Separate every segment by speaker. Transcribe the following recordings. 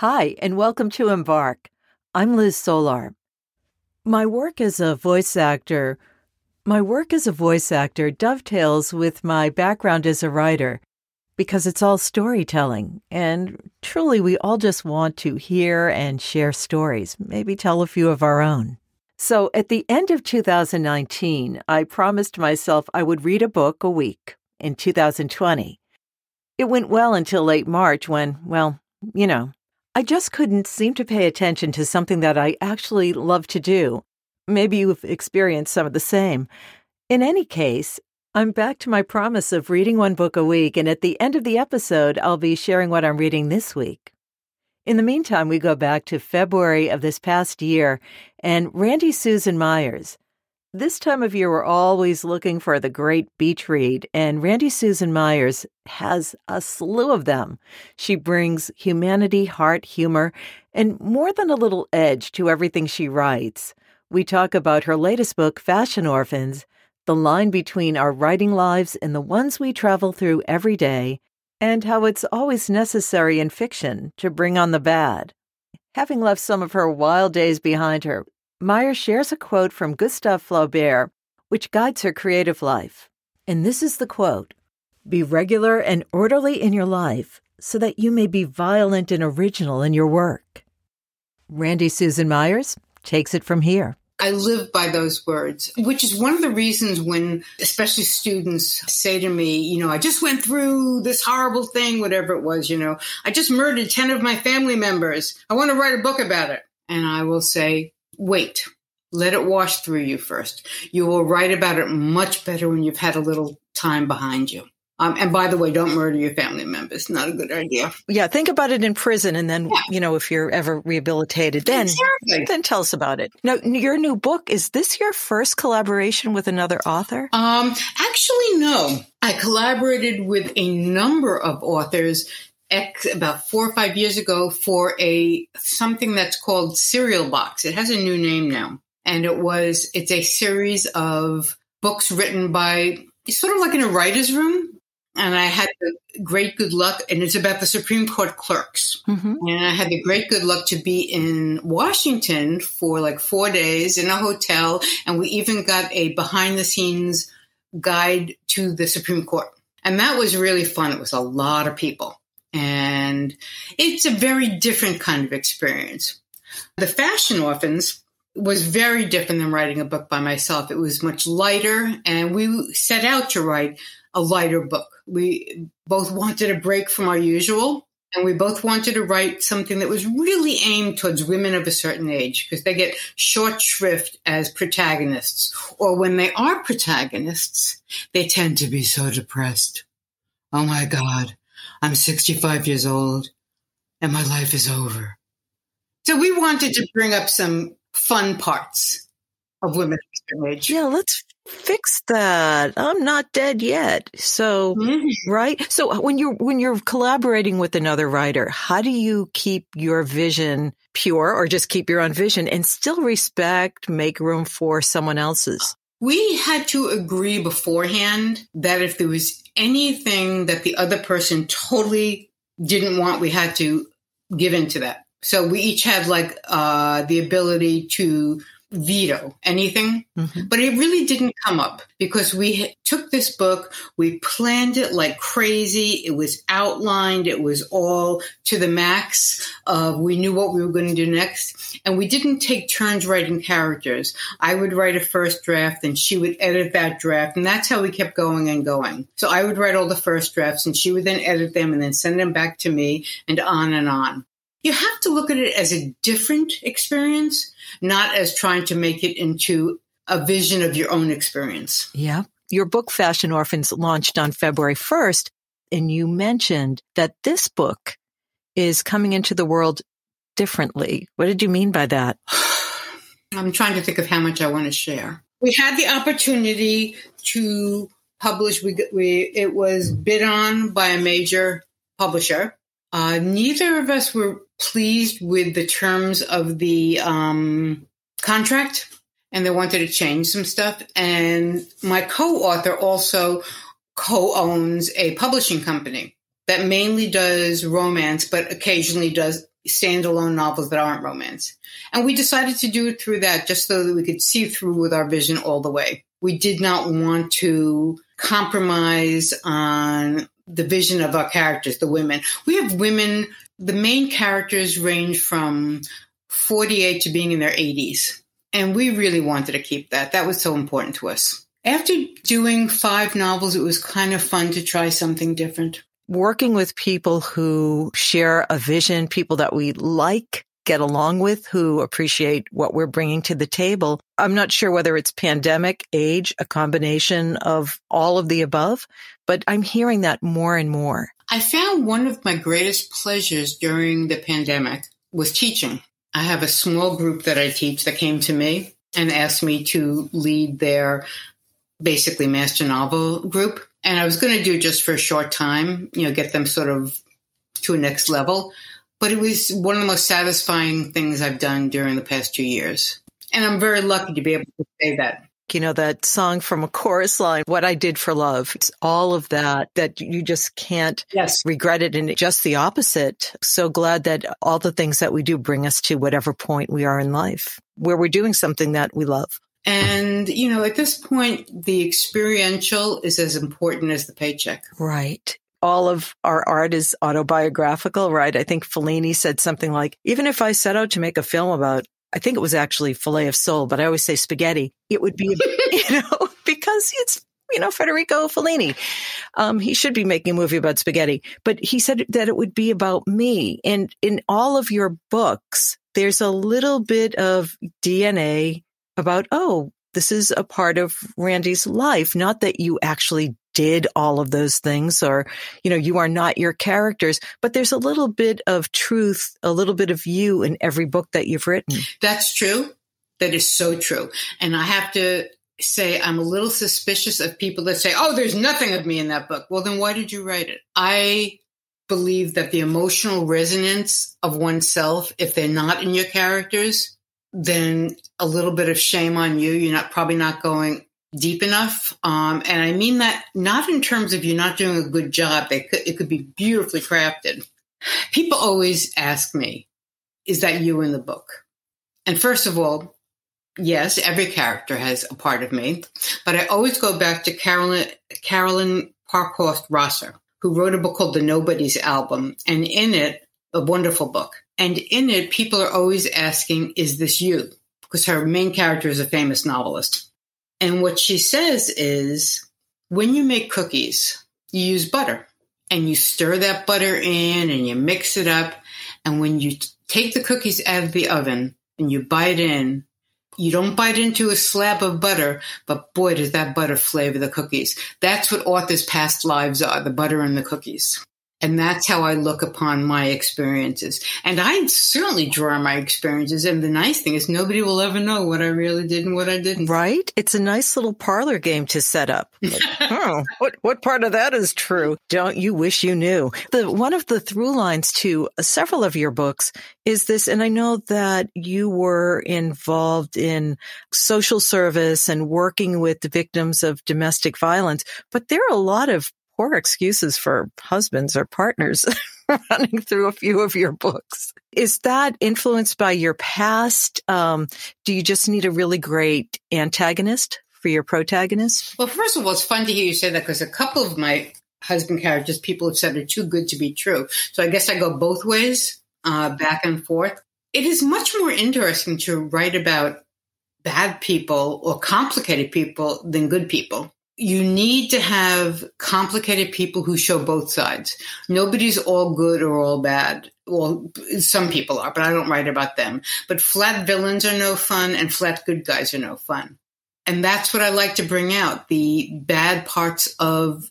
Speaker 1: Hi, and welcome to Embark. I'm Liz Solar. My work as a voice actor, my work as a voice actor dovetails with my background as a writer because it's all storytelling. And truly, we all just want to hear and share stories, maybe tell a few of our own. So at the end of 2019, I promised myself I would read a book a week in 2020. It went well until late March when, well, you know, I just couldn't seem to pay attention to something that I actually love to do. Maybe you've experienced some of the same. In any case, I'm back to my promise of reading one book a week, and at the end of the episode, I'll be sharing what I'm reading this week. In the meantime, we go back to February of this past year and Randy Susan Meyers. This time of year, we're always looking for the great beach read, and Randy Susan Meyers has a slew of them. She brings humanity, heart, humor, and more than a little edge to everything she writes. We talk about her latest book, Fashion Orphans, the line between our writing lives and the ones we travel through every day, and how it's always necessary in fiction to bring on the bad. Having left some of her wild days behind her, Meyer shares a quote from Gustave Flaubert, which guides her creative life. And this is the quote Be regular and orderly in your life so that you may be violent and original in your work. Randy Susan Meyers takes it from here.
Speaker 2: I live by those words, which is one of the reasons when, especially students say to me, you know, I just went through this horrible thing, whatever it was, you know, I just murdered 10 of my family members. I want to write a book about it. And I will say, wait, let it wash through you first. You will write about it much better when you've had a little time behind you. Um, and by the way, don't murder your family members. Not a good idea.
Speaker 1: Yeah, think about it in prison, and then yeah. you know if you're ever rehabilitated, then exactly. then tell us about it. Now, your new book is this your first collaboration with another author?
Speaker 2: Um, actually, no. I collaborated with a number of authors X about four or five years ago for a something that's called Serial Box. It has a new name now, and it was it's a series of books written by sort of like in a writer's room. And I had the great good luck, and it's about the Supreme Court clerks. Mm-hmm. And I had the great good luck to be in Washington for like four days in a hotel, and we even got a behind the scenes guide to the Supreme Court. And that was really fun. It was a lot of people. And it's a very different kind of experience. The Fashion Orphans was very different than writing a book by myself. It was much lighter, and we set out to write a lighter book. We both wanted a break from our usual, and we both wanted to write something that was really aimed towards women of a certain age because they get short shrift as protagonists, or when they are protagonists, they tend to be so depressed. Oh my God, I'm 65 years old and my life is over. So we wanted to bring up some fun parts of women age.
Speaker 1: Yeah, let's fix that. I'm not dead yet. So, mm-hmm. right? So when you're when you're collaborating with another writer, how do you keep your vision pure or just keep your own vision and still respect, make room for someone else's?
Speaker 2: We had to agree beforehand that if there was anything that the other person totally didn't want, we had to give into that. So we each had like uh, the ability to veto anything, mm-hmm. but it really didn't come up because we took this book, we planned it like crazy. It was outlined. It was all to the max. Uh, we knew what we were going to do next and we didn't take turns writing characters. I would write a first draft and she would edit that draft. And that's how we kept going and going. So I would write all the first drafts and she would then edit them and then send them back to me and on and on you have to look at it as a different experience, not as trying to make it into a vision of your own experience.
Speaker 1: Yeah. Your book, Fashion Orphans, launched on February 1st, and you mentioned that this book is coming into the world differently. What did you mean by that?
Speaker 2: I'm trying to think of how much I want to share. We had the opportunity to publish. We, we it was bid on by a major publisher. Uh, neither of us were pleased with the terms of the um, contract and they wanted to change some stuff. And my co author also co owns a publishing company. that mainly does romance, but occasionally does standalone novels that aren't romance. And we decided to do it through that just so that we could see through with our vision all the way. We did not want to compromise on the vision of our characters, the women. We have women, the main characters range from 48 to being in their 80s. And we really wanted to keep that. That was so important to us. After doing five novels, it was kind of fun to try something different.
Speaker 1: Working with people who share a vision, people that we like, get along with, who appreciate what we're bringing to the table. I'm not sure whether it's pandemic, age, a combination of all of the above, but I'm hearing that more and more.
Speaker 2: I found one of my greatest pleasures during the pandemic was teaching. I have a small group that I teach that came to me and asked me to lead their basically master novel group. And I was going to do just for a short time, you know, get them sort of to a next level. But it was one of the most satisfying things I've done during the past two years. And I'm very lucky to be able to say that
Speaker 1: you know, that song from a chorus line, What I Did for Love. It's all of that, that you just can't
Speaker 2: yes.
Speaker 1: regret it. And just the opposite. So glad that all the things that we do bring us to whatever point we are in life where we're doing something that we love.
Speaker 2: And, you know, at this point, the experiential is as important as the paycheck.
Speaker 1: Right all of our art is autobiographical, right? I think Fellini said something like, even if I set out to make a film about I think it was actually filet of sole, but I always say spaghetti. It would be, you know, because it's, you know, Federico Fellini. Um, he should be making a movie about spaghetti, but he said that it would be about me. And in all of your books, there's a little bit of DNA about, oh, this is a part of Randy's life. Not that you actually did all of those things or, you know, you are not your characters, but there's a little bit of truth, a little bit of you in every book that you've written. Mm.
Speaker 2: That's true. That is so true. And I have to say, I'm a little suspicious of people that say, oh, there's nothing of me in that book. Well, then why did you write it? I believe that the emotional resonance of oneself, if they're not in your characters, then a little bit of shame on you. You're not probably not going deep enough. Um, and I mean that not in terms of you not doing a good job. They could, it could be beautifully crafted. People always ask me, is that you in the book? And first of all, yes, every character has a part of me, but I always go back to Carolyn, Carolyn Parkhurst Rosser, who wrote a book called The Nobodies Album. And in it, a wonderful book. And in it, people are always asking, is this you? Because her main character is a famous novelist. And what she says is, when you make cookies, you use butter and you stir that butter in and you mix it up. And when you take the cookies out of the oven and you bite in, you don't bite into a slab of butter, but boy, does that butter flavor the cookies. That's what authors' past lives are, the butter and the cookies. And that's how I look upon my experiences. And I certainly draw my experiences. And the nice thing is nobody will ever know what I really did and what I didn't.
Speaker 1: Right? It's a nice little parlor game to set up. Like, oh, what, what part of that is true? Don't you wish you knew? The, one of the through lines to several of your books is this. And I know that you were involved in social service and working with the victims of domestic violence, but there are a lot of poor excuses for husbands or partners running through a few of your books. Is that influenced by your past? Um, do you just need a really great antagonist for your protagonist?
Speaker 2: Well, first of all, it's fun to hear you say that because a couple of my husband characters, people have said are too good to be true. So I guess I go both ways, uh, back and forth. It is much more interesting to write about bad people or complicated people than good people you need to have complicated people who show both sides. Nobody's all good or all bad. Well, some people are, but I don't write about them. But flat villains are no fun and flat good guys are no fun. And that's what I like to bring out the bad parts of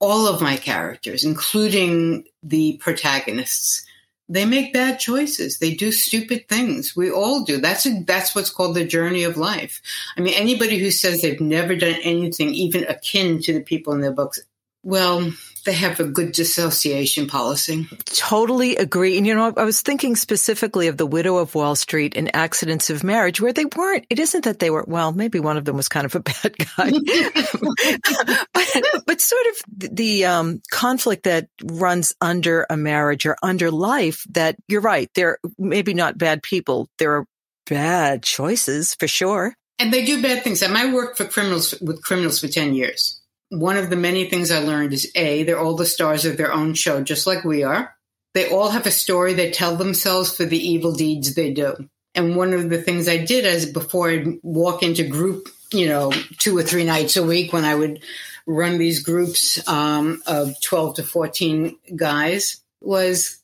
Speaker 2: all of my characters, including the protagonists they make bad choices. They do stupid things. We all do. That's a, that's what's called the journey of life. I mean, anybody who says they've never done anything even akin to the people in their books, well, they have a good dissociation policy.
Speaker 1: Totally agree. And you know, I was thinking specifically of the widow of Wall Street and accidents of marriage where they weren't, it isn't that they were, well, maybe one of them was kind of a bad guy, but, but, sort of the um, conflict that runs under a marriage or under life that you're right. They're maybe not bad people. There are bad choices for sure.
Speaker 2: And they do bad things. And I worked for criminals with criminals for 10 years one of the many things I learned is A, they're all the stars of their own show, just like we are. They all have a story they tell themselves for the evil deeds they do. And one of the things I did as before I'd walk into group, you know, two or three nights a week when I would run these groups um, of 12 to 14 guys was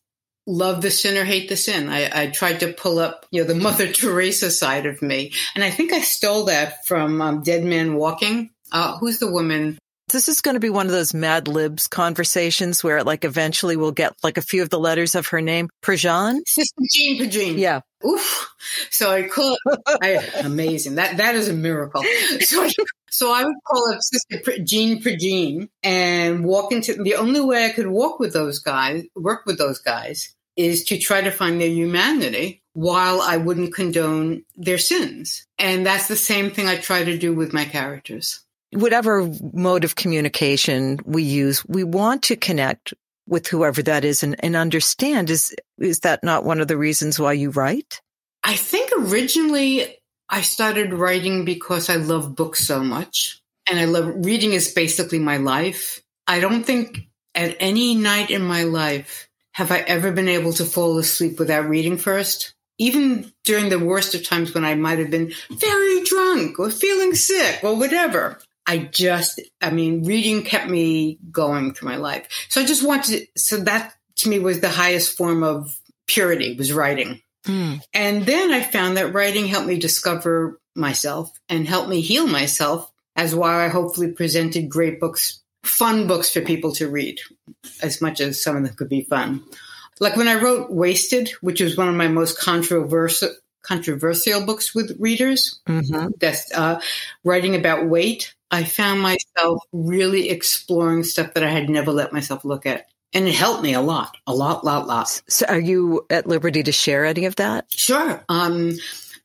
Speaker 2: love the sinner, hate the sin. I, I, tried to pull up, you know, the Mother Teresa side of me. And I think I stole that from um, Dead Man Walking. Uh, who's the woman
Speaker 1: this is going to be one of those Mad Libs conversations where, like, eventually we'll get like a few of the letters of her name. Prejean,
Speaker 2: Sister Jean Prejean.
Speaker 1: Yeah.
Speaker 2: Oof. So I call it, I, amazing. That, that is a miracle. So I, so I would call up Sister Jean Prejean and walk into, the only way I could walk with those guys, work with those guys is to try to find their humanity while I wouldn't condone their sins. And that's the same thing I try to do with my characters
Speaker 1: whatever mode of communication we use, we want to connect with whoever that is and, and understand. Is, is that not one of the reasons why you write?
Speaker 2: I think originally I started writing because I love books so much and I love reading is basically my life. I don't think at any night in my life have I ever been able to fall asleep without reading first. Even during the worst of times when I might have been very drunk or feeling sick or whatever, I just, I mean, reading kept me going through my life. So I just wanted, so that to me was the highest form of purity was writing. Mm. And then I found that writing helped me discover myself and helped me heal myself as why I hopefully presented great books, fun books for people to read as much as some of them could be fun. Like when I wrote Waisted, which was one of my most controversial, controversial books with readers, mm-hmm. that's uh, writing about weight. I found myself really exploring stuff that I had never let myself look at. And it helped me a lot, a lot, lot, lot.
Speaker 1: So are you at liberty to share any of that?
Speaker 2: Sure. Um,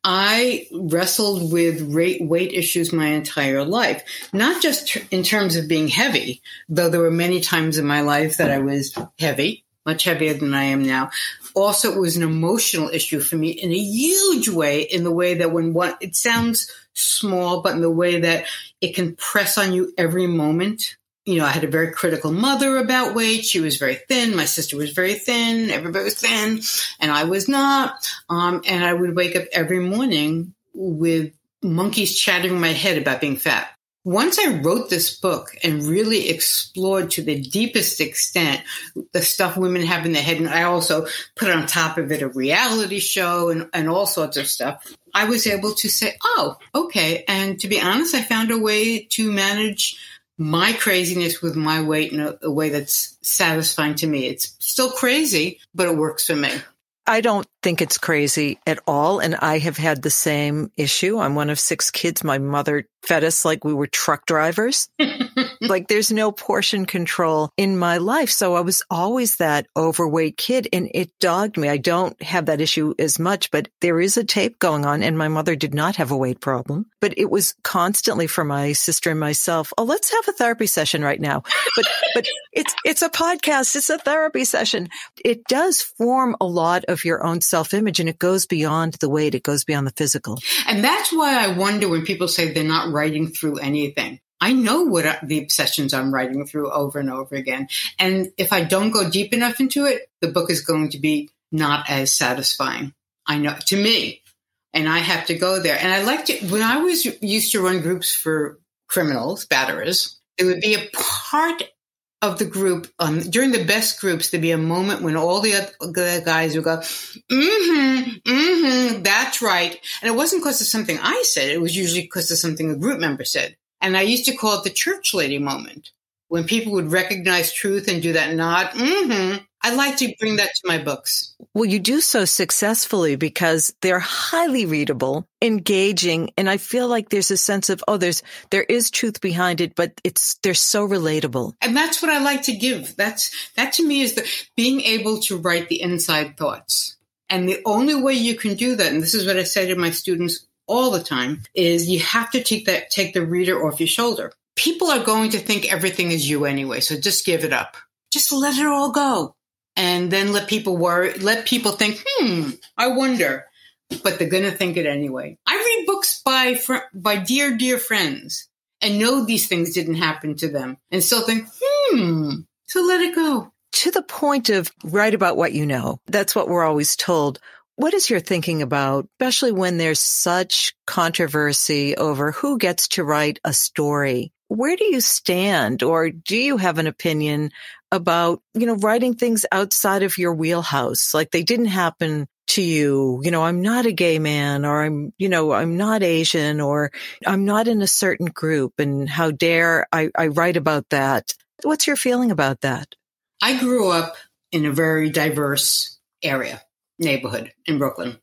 Speaker 2: I wrestled with weight issues my entire life, not just in terms of being heavy, though there were many times in my life that I was heavy, much heavier than I am now. Also, it was an emotional issue for me in a huge way, in the way that when one, it sounds small, but in the way that it can press on you every moment. You know, I had a very critical mother about weight. She was very thin. My sister was very thin. Everybody was thin, and I was not. Um, and I would wake up every morning with monkeys chattering in my head about being fat. Once I wrote this book and really explored to the deepest extent the stuff women have in their head, and I also put on top of it a reality show and, and all sorts of stuff, I was able to say, oh, okay. And to be honest, I found a way to manage my craziness with my weight in a, a way that's satisfying to me. It's still crazy, but it works for me.
Speaker 1: I don't think it's crazy at all. And I have had the same issue. I'm one of six kids. My mother fed us like we were truck drivers. like there's no portion control in my life. So I was always that overweight kid and it dogged me. I don't have that issue as much, but there is a tape going on and my mother did not have a weight problem, but it was constantly for my sister and myself. Oh, let's have a therapy session right now. But, but it's, it's a podcast. It's a therapy session. It does form a lot of your own self image and it goes beyond the weight. It goes beyond the physical.
Speaker 2: And that's why I wonder when people say they're not writing through anything. I know what the obsessions I'm writing through over and over again. And if I don't go deep enough into it, the book is going to be not as satisfying. I know to me. And I have to go there. And I like to, when I was used to run groups for criminals, batterers, there would be a part of the group um, during the best groups there'd be a moment when all the other guys would go mm-hmm mm-hmm that's right and it wasn't because of something i said it was usually because of something a group member said and I used to call it the church lady moment when people would recognize truth and do that nod. Mm-hmm. I like to bring that to my books.
Speaker 1: Well, you do so successfully because they're highly readable, engaging, and I feel like there's a sense of oh, there's there is truth behind it, but it's they're so relatable.
Speaker 2: And that's what I like to give. That's that to me is the being able to write the inside thoughts. And the only way you can do that, and this is what I say to my students all the time, is you have to take that take the reader off your shoulder. People are going to think everything is you anyway, so just give it up. Just let it all go and then let people worry, let people think, hmm, I wonder. But they're going to think it anyway. I read books by, fr- by dear, dear friends and know these things didn't happen to them and still think, hmm, so let it go.
Speaker 1: To the point of write about what you know. That's what we're always told. What is your thinking about, especially when there's such controversy over who gets to write a story? Where do you stand or do you have an opinion about, you know, writing things outside of your wheelhouse. Like they didn't happen to you. You know, I'm not a gay man or I'm, you know, I'm not Asian or I'm not in a certain group. And how dare I, I write about that? What's your feeling about that?
Speaker 2: I grew up in a very diverse area, neighborhood in Brooklyn.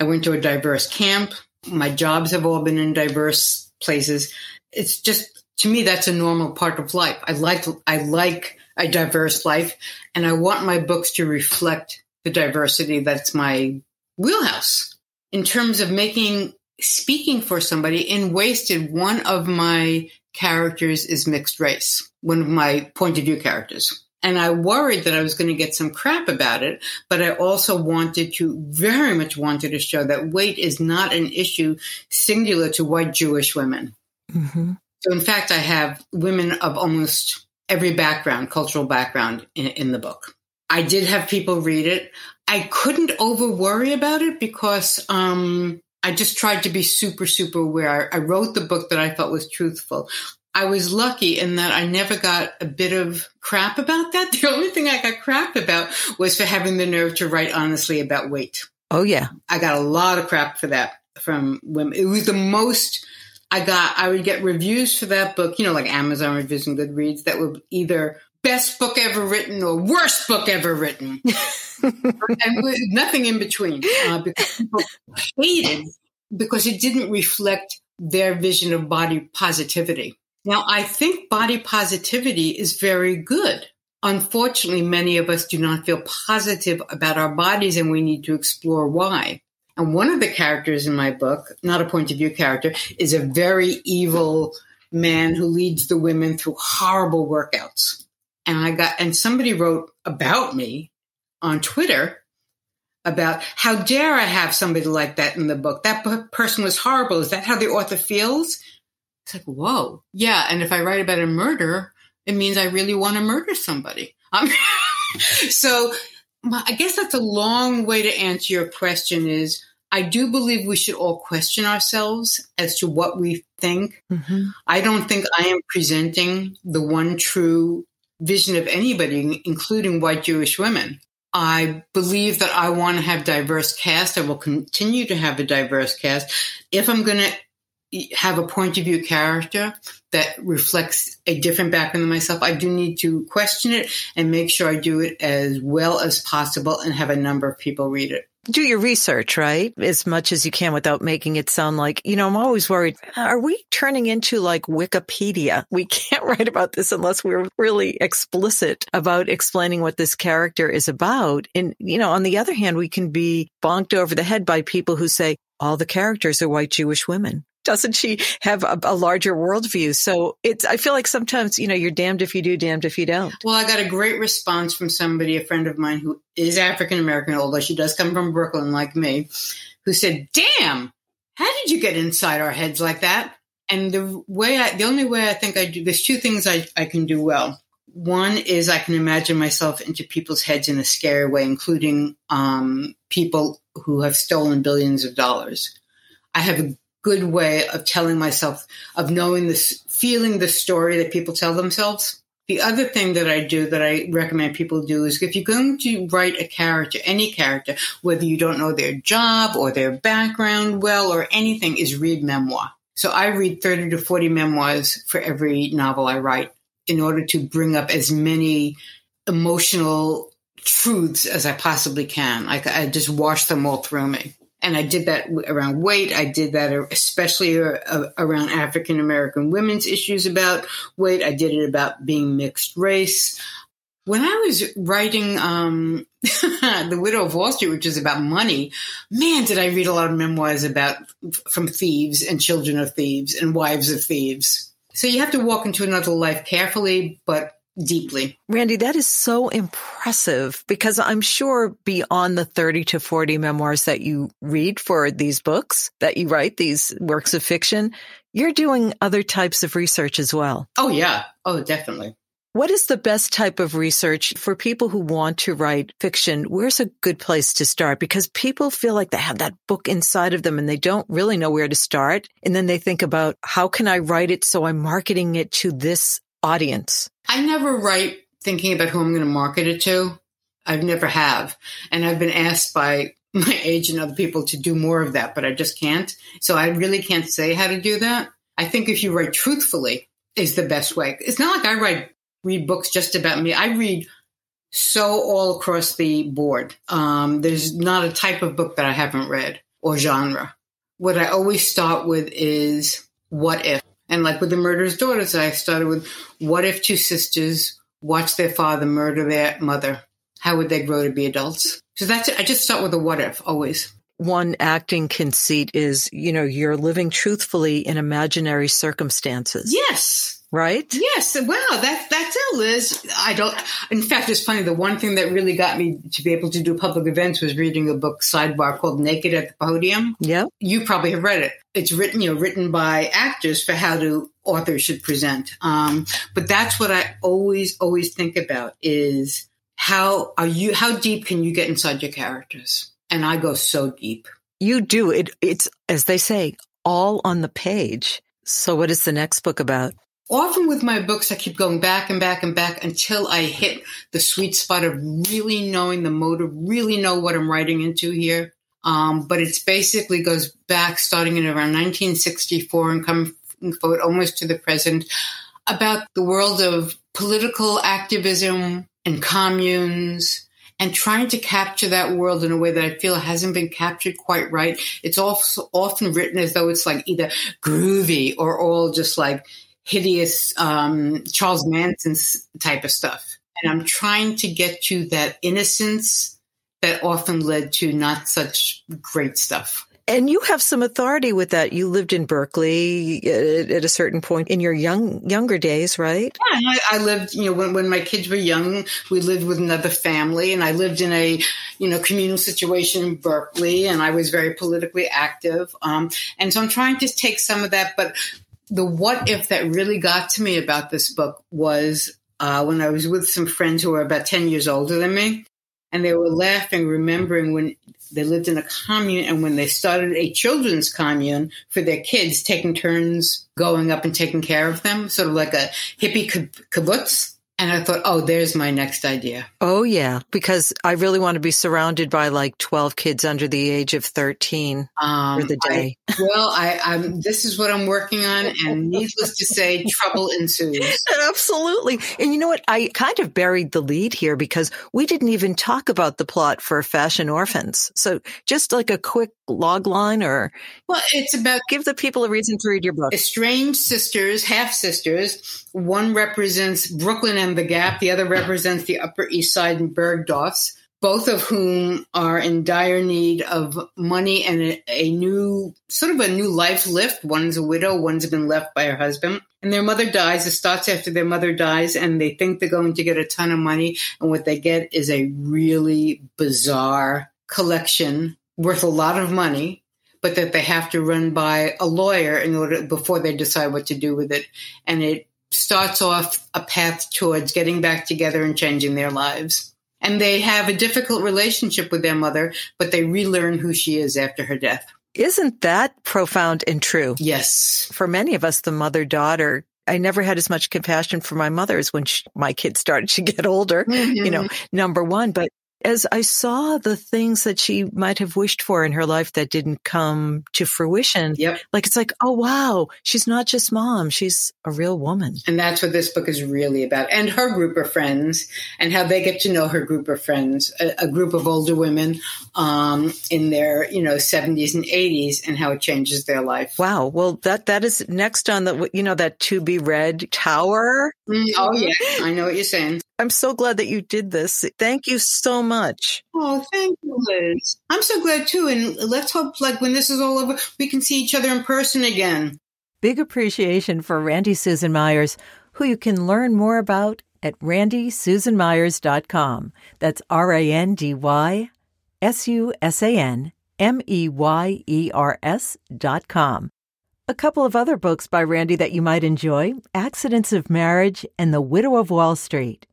Speaker 2: I went to a diverse camp. My jobs have all been in diverse places. It's just to me that's a normal part of life. I like I like a diverse life. And I want my books to reflect the diversity that's my wheelhouse. In terms of making, speaking for somebody in Waisted, one of my characters is mixed race, one of my point of view characters. And I worried that I was going to get some crap about it, but I also wanted to, very much wanted to show that weight is not an issue singular to white Jewish women. Mm-hmm. So in fact, I have women of almost every background, cultural background in, in the book. I did have people read it. I couldn't over worry about it because um, I just tried to be super, super aware. I wrote the book that I felt was truthful. I was lucky in that I never got a bit of crap about that. The only thing I got crap about was for having the nerve to write honestly about weight.
Speaker 1: Oh, yeah.
Speaker 2: I got a lot of crap for that from women. It was the most I got, I would get reviews for that book, you know, like Amazon reviews and Goodreads that were either best book ever written or worst book ever written. and nothing in between uh, because people hated because it didn't reflect their vision of body positivity. Now, I think body positivity is very good. Unfortunately, many of us do not feel positive about our bodies and we need to explore why. And one of the characters in my book, not a point of view character, is a very evil man who leads the women through horrible workouts. And I got, and somebody wrote about me on Twitter about how dare I have somebody like that in the book? That person was horrible. Is that how the author feels? It's like, whoa. Yeah. And if I write about a murder, it means I really want to murder somebody. Um, so I guess that's a long way to answer your question is I do believe we should all question ourselves as to what we think. Mm-hmm. I don't think I am presenting the one true vision of anybody, including white Jewish women. I believe that I want to have diverse cast. I will continue to have a diverse cast. If I'm going to have a point of view character that reflects a different background than myself, I do need to question it and make sure I do it as well as possible and have a number of people read it
Speaker 1: do your research, right? As much as you can without making it sound like, you know, I'm always worried. Are we turning into like Wikipedia? We can't write about this unless we're really explicit about explaining what this character is about. And, you know, on the other hand, we can be bonked over the head by people who say all the characters are white Jewish women doesn't she have a, a, larger worldview? So it's, I feel like sometimes, you know, you're damned if you do, damned if you don't.
Speaker 2: Well, I got a great response from somebody, a friend of mine who is African American, although she does come from Brooklyn like me, who said, damn, how did you get inside our heads like that? And the way I, the only way I think I do, there's two things I, I can do well. One is I can imagine myself into people's heads in a scary way, including um, people who have stolen billions of dollars. I have a good way of telling myself, of knowing this, feeling the story that people tell themselves. The other thing that I do that I recommend people do is if you're going to write a character, any character, whether you don't know their job or their background well or anything, is read memoir. So I read 30 to 40 memoirs for every novel I write in order to bring up as many emotional truths as I possibly can. I, I just wash them all through me. And I did that around weight. I did that especially around African American women's issues about weight. I did it about being mixed race. When I was writing um, The Widow of Wall Street, which is about money, man, did I read a lot of memoirs about from thieves and children of thieves and wives of thieves. So you have to walk into another life carefully, but deeply.
Speaker 1: Randy, that is so impressive because I'm sure beyond the 30 to 40 memoirs that you read for these books, that you write, these works of fiction, you're doing other types of research as well.
Speaker 2: Oh, yeah. Oh, definitely.
Speaker 1: What is the best type of research for people who want to write fiction? Where's a good place to start? Because people feel like they have that book inside of them and they don't really know where to start. And then they think about how can I write it so I'm marketing it to this audience?
Speaker 2: I never write thinking about who I'm going to market it to. I've never have. And I've been asked by my agent and other people to do more of that, but I just can't. So I really can't say how to do that. I think if you write truthfully is the best way. It's not like I write read books just about me. I read so all across the board. Um, there's not a type of book that I haven't read or genre. What I always start with is what if. And like with the murderer's daughters, I started with what if two sisters watch their father murder their mother? How would they grow to be adults? So that's it. I just start with a what if always.
Speaker 1: One acting conceit is, you know, you're living truthfully in imaginary circumstances.
Speaker 2: Yes
Speaker 1: right?
Speaker 2: Yes. Wow. That, that's it, Liz. I don't, in fact, it's funny. The one thing that really got me to be able to do public events was reading a book sidebar called Naked at the Podium.
Speaker 1: Yeah.
Speaker 2: You probably have read it. It's written, you know, written by actors for how to authors should present. Um, but that's what I always, always think about is how are you, how deep can you get inside your characters? And I go so deep.
Speaker 1: You do. It, it's, as they say, all on the page. So what is the next book about?
Speaker 2: Often with my books, I keep going back and back and back until I hit the sweet spot of really knowing the motive, really know what I'm writing into here. Um, but it's basically goes back starting in around 1964 and coming forward almost to the present about the world of political activism and communes and trying to capture that world in a way that I feel hasn't been captured quite right. It's also often written as though it's like either groovy or all just like hideous um, Charles Manson type of stuff. And I'm trying to get to that innocence that often led to not such great stuff.
Speaker 1: And you have some authority with that. You lived in Berkeley at, at a certain point in your young younger days, right?
Speaker 2: Yeah, I, I, lived. You know, when, when my kids were young, we lived with another family, and I lived in a you know communal situation in Berkeley, and I was very politically active. Um, and so I'm trying to take some of that, but the what if that really got to me about this book was uh, when I was with some friends who were about 10 years older than me. And they were laughing, remembering when they lived in a commune and when they started a children's commune for their kids, taking turns going up and taking care of them, sort of like a hippie kibbutz. And I thought, oh, there's my next idea.
Speaker 1: Oh, yeah. Because I really want to be surrounded by like 12 kids under the age of 13 um, for the day.
Speaker 2: I, well, I, I'm, this is what I'm working on. And needless to say, trouble ensues.
Speaker 1: Absolutely. And you know what? I kind of buried the lead here because we didn't even talk about the plot for Fashion Orphans. So just like a quick log line or.
Speaker 2: Well, it's about.
Speaker 1: Give the people a reason to read your book.
Speaker 2: Estranged sisters, half sisters. One represents Brooklyn and the Gap. The other represents the Upper East Side and Bergdorfs, both of whom are in dire need of money and a, a new, sort of a new life lift. One's a widow, one's been left by her husband. And their mother dies. It starts after their mother dies, and they think they're going to get a ton of money. And what they get is a really bizarre collection worth a lot of money but that they have to run by a lawyer in order before they decide what to do with it. And it starts off a path towards getting back together and changing their lives. And they have a difficult relationship with their mother, but they relearn who she is after her death.
Speaker 1: Isn't that profound and true?
Speaker 2: Yes.
Speaker 1: For many of us, the mother daughter I never had as much compassion for my mother as when she, my kids started to get older, mm-hmm. you know, number one. But as I saw the things that she might have wished for in her life that didn't come to fruition,
Speaker 2: Yep.
Speaker 1: like it's like, oh wow, she's not just mom, she's a real woman.
Speaker 2: And that's what this book is really about. And her group of friends and how they get to know her group of friends, a, a group of older women um, in their, you know, 70s and 80s and how it changes their life.
Speaker 1: Wow. Well, that that is next on the you know that to be read tower.
Speaker 2: Mm, oh, yeah. I know what you're saying.
Speaker 1: I'm so glad that you did this. Thank you so much.
Speaker 2: Oh, thank you, Liz. I'm so glad too. And let's hope, like, when this is all over, we can see each other in person again.
Speaker 1: Big appreciation for Randy Susan Meyers, who you can learn more about at randysusanmeyers.com. That's R A N D Y S U S A N M E Y E R S dot com. A couple of other books by Randy that you might enjoy Accidents of Marriage and The Widow of Wall Street.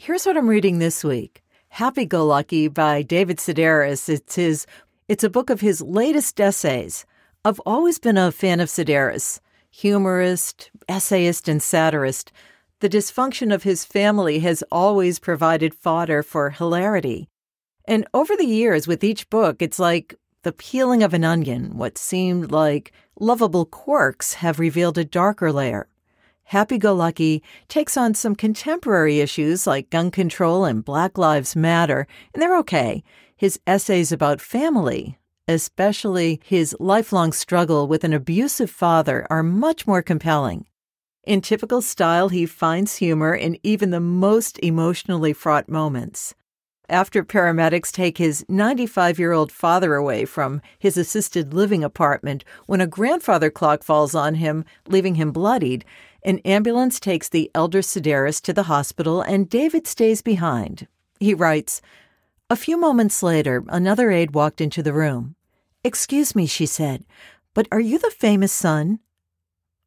Speaker 1: Here's what I'm reading this week Happy Go Lucky by David Sedaris. It's, his, it's a book of his latest essays. I've always been a fan of Sedaris, humorist, essayist, and satirist. The dysfunction of his family has always provided fodder for hilarity. And over the years, with each book, it's like the peeling of an onion. What seemed like lovable quirks have revealed a darker layer. Happy Go Lucky takes on some contemporary issues like gun control and Black Lives Matter, and they're okay. His essays about family, especially his lifelong struggle with an abusive father, are much more compelling. In typical style, he finds humor in even the most emotionally fraught moments. After paramedics take his 95 year old father away from his assisted living apartment when a grandfather clock falls on him, leaving him bloodied, an ambulance takes the elder Sedaris to the hospital and David stays behind. He writes A few moments later, another aide walked into the room. Excuse me, she said, but are you the famous son?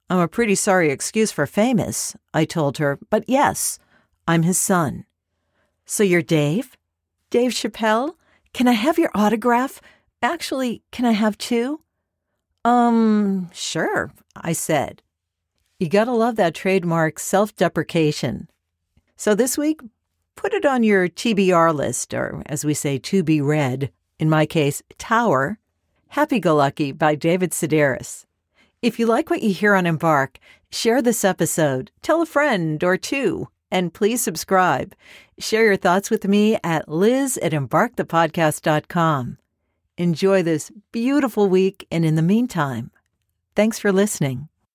Speaker 1: I'm a pretty sorry excuse for famous, I told her, but yes, I'm his son. So you're Dave? Dave Chappelle? Can I have your autograph? Actually, can I have two? Um, sure, I said. You gotta love that trademark self deprecation. So this week, put it on your TBR list, or as we say, to be read, in my case, Tower, Happy Go Lucky by David Sedaris. If you like what you hear on Embark, share this episode, tell a friend or two, and please subscribe. Share your thoughts with me at liz at embarkthepodcast.com. Enjoy this beautiful week, and in the meantime, thanks for listening.